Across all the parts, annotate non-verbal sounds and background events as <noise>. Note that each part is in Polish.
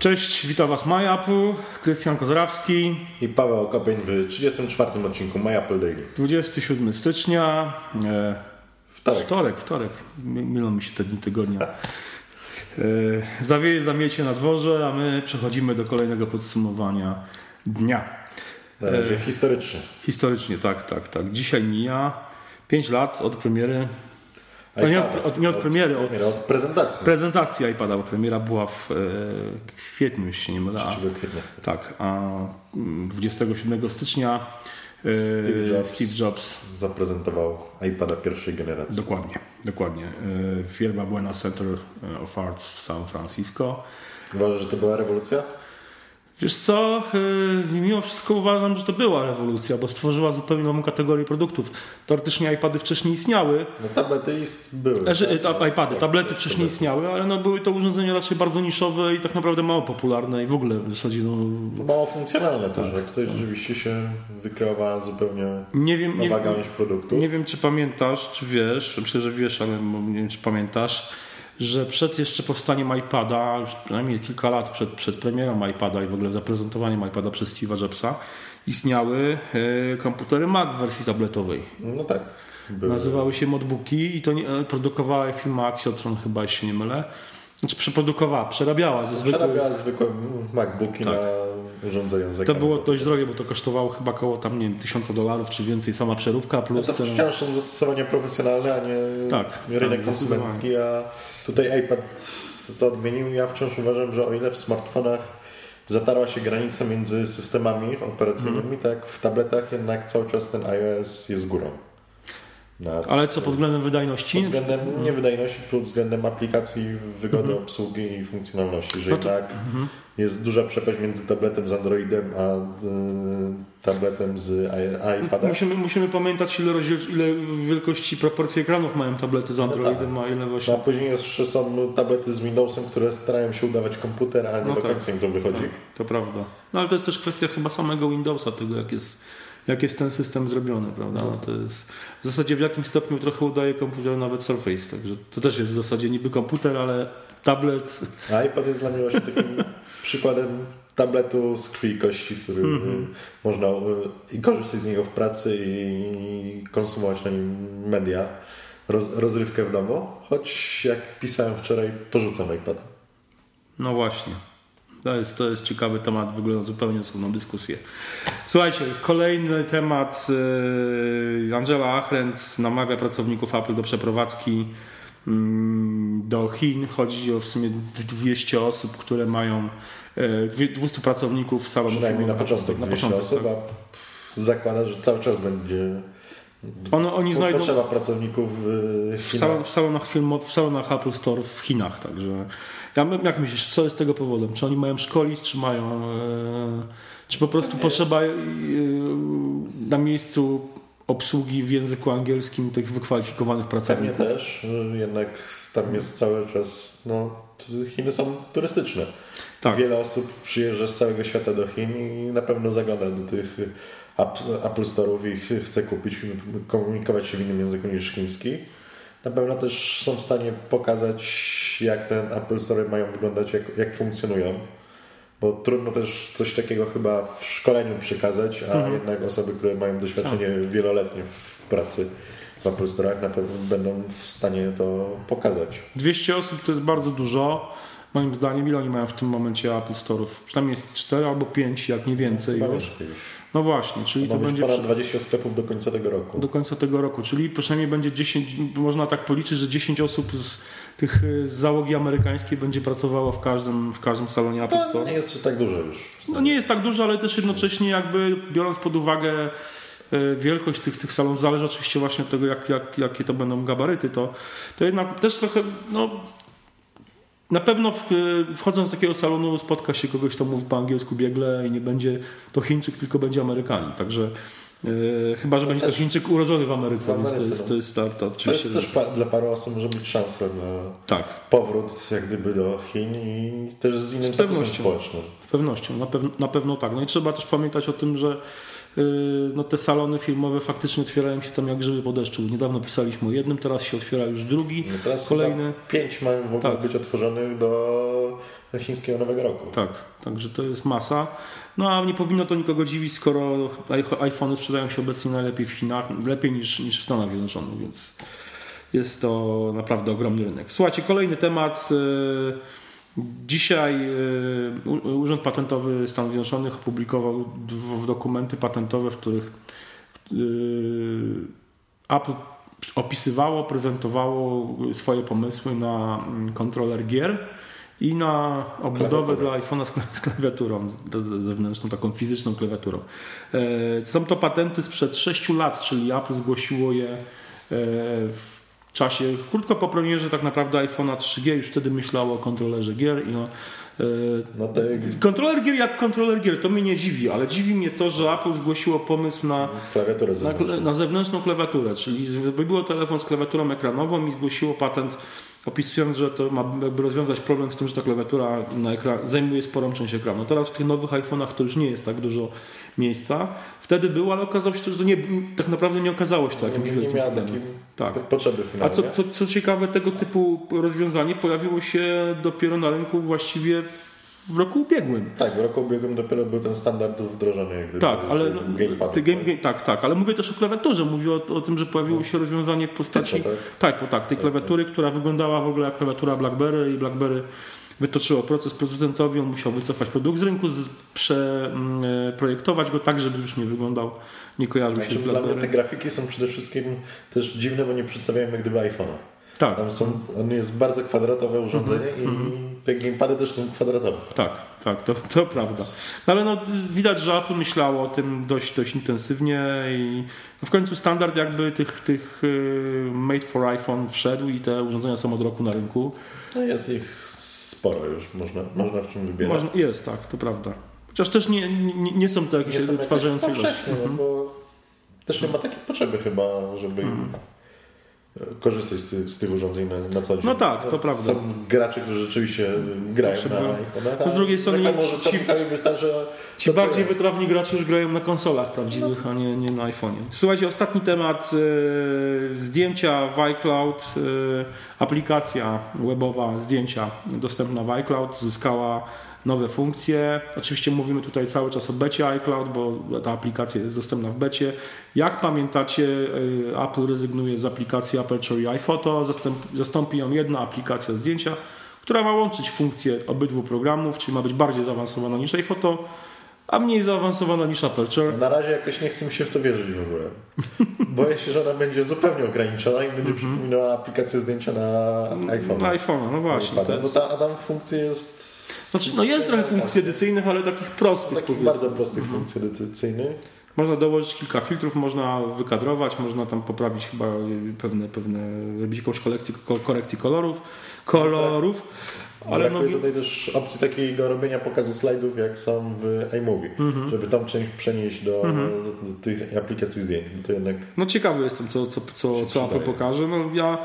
Cześć, witam Was MyApple, Krystian Kozrawski. I Paweł Kopień w 34 odcinku MyApple Daily. 27 stycznia. E, Wtorek. Wtorek, wtorek. Mylą mi się te dni tygodnia. E, zawieje zamiecie na dworze, a my przechodzimy do kolejnego podsumowania dnia. Na razie historycznie. Historycznie, tak, tak, tak. Dzisiaj mija 5 lat od premiery. A nie, od, od, nie od, premiery, od, od prezentacji. Prezentacji iPada, bo premiera była w e, kwietniu, jeśli się nie mylę. 3 kwietnia. Tak, a 27 stycznia e, Steve Jobs, Steve Jobs zaprezentował iPada pierwszej generacji. Dokładnie, dokładnie. E, firma Buena Center of Arts w San Francisco. Uważasz, że to była rewolucja? Wiesz co, yy, mimo wszystko uważam, że to była rewolucja, bo stworzyła zupełnie nową kategorię produktów. Teoretycznie iPady wcześniej istniały. No tablety były. Znaczy, ta, iPady, tablety wcześniej tablety. istniały, ale no, były to urządzenia raczej bardzo niszowe i tak naprawdę mało popularne i w ogóle w zasadzie no... no mało funkcjonalne tak, też, że tutaj tak. rzeczywiście się wykreowała zupełnie nie wiem, nowa nie, gałęź produktu. Nie wiem, czy pamiętasz, czy wiesz, myślę, że wiesz, ale nie wiem, czy pamiętasz, że przed jeszcze powstaniem iPada, już przynajmniej kilka lat przed, przed premierą iPada i w ogóle zaprezentowaniem iPada przez Steve'a Jobsa, istniały e, komputery Mac w wersji tabletowej. No tak. Były. Nazywały się modbooki i to nie, e, produkowała firma Axiotron chyba, jeśli nie mylę. Znaczy przeprodukowała, przerabiała ze zwykłych... Przerabiała zwykłe MacBooki tak. na urządzenia To było dość drogie, bo to kosztowało chyba około tam, nie wiem, tysiąca dolarów czy więcej sama przeróbka plus... No to wciąż są zastosowania profesjonalne, a nie tak, rynek tak, konsumencki, a tutaj iPad to odmienił. Ja wciąż uważam, że o ile w smartfonach zatarła się granica między systemami operacyjnymi, mm. tak w tabletach jednak cały czas ten iOS jest górą. Ale co pod względem wydajności? Pod względem nie wydajności, pod względem aplikacji, wygody mm -hmm. obsługi i funkcjonalności, że no to, mm -hmm. jest duża przepaść między tabletem z Androidem a y, tabletem z iPadem. Musimy, musimy pamiętać ile, ile wielkości proporcji ekranów mają tablety z no Androidem, no tak. a ile właśnie... A później jeszcze są tablety z Windowsem, które starają się udawać komputer, a nie no do tak. końca im to wychodzi. Tak, to prawda. No ale to jest też kwestia chyba samego Windowsa, tego jak jest jak jest ten system zrobiony, prawda? No to jest w zasadzie w jakim stopniu trochę udaje komputer nawet Surface, także to też jest w zasadzie niby komputer, ale tablet. IPad jest dla mnie właśnie takim <laughs> przykładem tabletu z krwi i kości, który mm -hmm. można e, i korzystać z niego w pracy i konsumować na nim media, roz, rozrywkę w domu, choć jak pisałem wczoraj, porzucam iPada. No właśnie. To jest, to jest ciekawy temat, wygląda zupełnie osobną dyskusję. Słuchajcie, kolejny temat. Y, Angela Achrenc namawia pracowników Apple do przeprowadzki mm, do Chin. Chodzi o w sumie 200 osób, które mają 200 y, pracowników w salonu Przynajmniej na początek, na początek osób, tak. zakłada, że cały czas będzie ono, oni znajdą potrzeba pracowników w, w, w salonach, film, w salonach Apple Store w Chinach, także ja, jak myślisz, co jest tego powodem? Czy oni mają szkolić, czy mają. E, czy po prostu potrzeba e, na miejscu obsługi w języku angielskim tych wykwalifikowanych pracowników? Pewnie też. Jednak tam jest cały czas. No, Chiny są turystyczne. Tak. Wiele osób przyjeżdża z całego świata do Chin i na pewno zagląda do tych Apple Store'ów i chce kupić, komunikować się w innym języku niż chiński na pewno też są w stanie pokazać, jak ten Apple Store mają wyglądać, jak, jak funkcjonują. Bo trudno też coś takiego chyba w szkoleniu przekazać, a mhm. jednak osoby, które mają doświadczenie tak. wieloletnie w pracy w Apple Store'ach na pewno będą w stanie to pokazać. 200 osób to jest bardzo dużo. Moim zdaniem, ile oni mają w tym momencie Apple Store'ów? Przynajmniej jest 4 albo 5, jak nie więcej, już. więcej już. No właśnie, czyli to będzie ponad 20 sklepów do końca tego roku. Do końca tego roku, czyli przynajmniej będzie 10, można tak policzyć, że 10 osób z tych z załogi amerykańskiej będzie pracowało w każdym, w każdym salonie Apple Store. nie jest tak dużo już. No nie jest tak dużo, ale też jednocześnie jakby biorąc pod uwagę e, wielkość tych, tych salonów, zależy oczywiście właśnie od tego, jak, jak, jakie to będą gabaryty, to, to jednak też trochę, no na pewno wchodząc do takiego salonu spotka się kogoś, kto mówi po angielsku biegle i nie będzie to Chińczyk, tylko będzie Amerykanin. Także Yy, chyba, że będzie to Chińczyk urodzony w Ameryce, w Ameryce to jest, no. to jest to, to, jest też pa, dla paru osób może być szansa na tak. powrót jak gdyby do Chin i też z innym z statusem społecznym. Z pewnością, na, pew na pewno tak. No i trzeba też pamiętać o tym, że Y, no te salony filmowe faktycznie otwierają się tam jak grzyby po deszczu. Niedawno pisaliśmy o jednym, teraz się otwiera już drugi, no teraz kolejny. Pięć mają w ogóle tak. być otworzonych do chińskiego Nowego Roku. Tak, także to jest masa. No a nie powinno to nikogo dziwić, skoro iPhony sprzedają się obecnie najlepiej w Chinach, lepiej niż, niż w Stanach Zjednoczonych, więc jest to naprawdę ogromny rynek. Słuchajcie, kolejny temat. E, dzisiaj e, Urząd Patentowy Stanów Zjednoczonych opublikował dokumenty patentowe, w których e, Apple opisywało, prezentowało swoje pomysły na mm, kontroler gier i na obudowę dla iPhone'a z klawiaturą zewnętrzną, taką fizyczną klawiaturą. Są to patenty sprzed 6 lat, czyli Apple zgłosiło je w czasie, krótko po premierze tak naprawdę iPhone'a 3G już wtedy myślało o kontrolerze gier i o no. Kontroler gier jak kontroler gier, to mnie nie dziwi, ale dziwi mnie to, że Apple zgłosiło pomysł na, klawiaturę zewnętrzną. na, na zewnętrzną klawiaturę, czyli było telefon z klawiaturą ekranową i zgłosiło patent opisując, że to ma rozwiązać problem z tym, że ta klawiatura na ekran, zajmuje sporą część ekranu. Teraz w tych nowych iPhone'ach to już nie jest tak dużo miejsca. Wtedy było, ale okazało się, że to nie, tak naprawdę nie okazało się to jakimś nie, nie miała takiej tak. potrzeby finalnie. A co, co, co ciekawe, tego typu rozwiązanie pojawiło się dopiero na rynku właściwie w w roku ubiegłym. Tak, w roku ubiegłym dopiero był ten standard wdrożony. Jak tak, ale no, gamepad, game, game, tak, tak, ale mówię też o klawiaturze. Mówię o, o tym, że pojawiło się rozwiązanie w postaci Typo, tak? tak, tak, tej tak, klawiatury, tak. która wyglądała w ogóle jak klawiatura BlackBerry i BlackBerry wytoczyło proces producentowi, on musiał wycofać produkt z rynku, przeprojektować mm, go tak, żeby już nie wyglądał, nie kojarzył tak, się Dla mnie te grafiki są przede wszystkim też dziwne, bo nie przedstawiają jak gdyby iPhone'a. Tak. Tam są, on jest bardzo kwadratowe urządzenie mm -hmm. i mhm. te gamepady też są kwadratowe. Tak, tak, to, to prawda. No ale no, widać, że Apple myślało o tym dość, dość intensywnie i no w końcu standard jakby tych, tych y, made for iPhone wszedł i te urządzenia są od roku na rynku. No jest ich sporo już, można, można w czym wybierać. Można, jest, tak, to prawda. Chociaż też nie, nie, nie są to jakieś wytwarzające ilości. No, mhm. bo też nie ma takiej potrzeby chyba, żeby mhm korzystać z, z, tych urządzeń na, na co dzień. No tak, to no, prawda. Są gracze, którzy rzeczywiście grają na iPhone'ach. Z drugiej strony ci, wystarczy, ci bardziej wytrawni gracze już grają na konsolach prawdziwych, no. a nie, nie na iPhone'ie. Słuchajcie, ostatni temat. E, zdjęcia w iCloud. E, aplikacja webowa zdjęcia dostępna w iCloud zyskała nowe funkcje. Oczywiście mówimy tutaj cały czas o becie iCloud, bo ta aplikacja jest dostępna w becie. Jak pamiętacie, y, Apple rezygnuje z aplikacji Aperture i iPhoto, zastąpi ją jedna aplikacja zdjęcia, która ma łączyć funkcje obydwu programów, czyli ma być bardziej zaawansowana niż iPhoto, a mniej zaawansowana niż Aperture. Na razie jakoś nie chcę mi się w to wierzyć w ogóle. <laughs> Boję się, że ona będzie zupełnie ograniczona i będzie mm -hmm. przypominała aplikację zdjęcia na iPhone. Na iPhone, no właśnie. No ta, a tam funkcja jest znaczy, no jest trochę funkcji edycyjnych, ale takich prostych. Takich bardzo prostych mhm. funkcji edycyjnych. Można dołożyć kilka filtrów, można wykadrować, można tam poprawić chyba pewne, pewne robić jakąś kolekcję, korekcji kolorów, kolorów. Ale Brakuje no, tutaj też opcji takiego robienia pokazu slajdów, jak są w iMovie, mhm. żeby tam część przenieść do, mhm. do, do, tych aplikacji zdjęć. To jednak no ciekawy jestem, co, co, co, co Apple pokaże. No, ja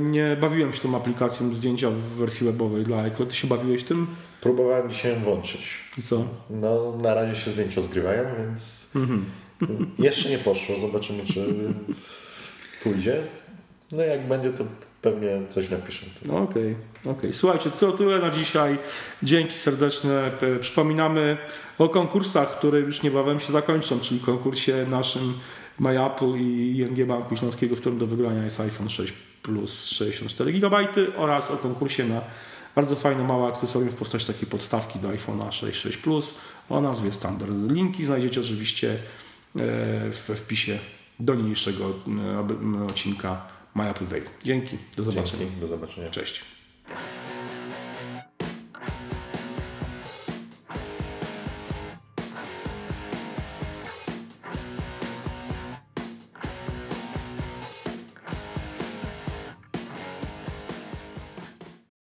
nie bawiłem się tą aplikacją zdjęcia w wersji webowej dla iCloud. Ty się bawiłeś tym? Próbowałem dzisiaj włączyć. I co? No, na razie się zdjęcia zgrywają, więc mhm. jeszcze nie poszło. Zobaczymy, czy pójdzie. No jak będzie, to pewnie coś napiszę. Okej, okay, okay. Słuchajcie, to tyle na dzisiaj. Dzięki serdeczne. Przypominamy o konkursach, które już niebawem się zakończą, czyli konkursie naszym MyApple i ING Banku Śląskiego, w którym do wygrania jest iPhone 6 plus 64 GB oraz o konkursie na bardzo fajne małe akcesorium w postaci takiej podstawki do iPhone'a 6, 6 Plus o nazwie Standard. Linki znajdziecie oczywiście e, w wpisie do niniejszego e, odcinka My Apple Day. Dzięki, do zobaczenia. Dzięki, do zobaczenia. Cześć.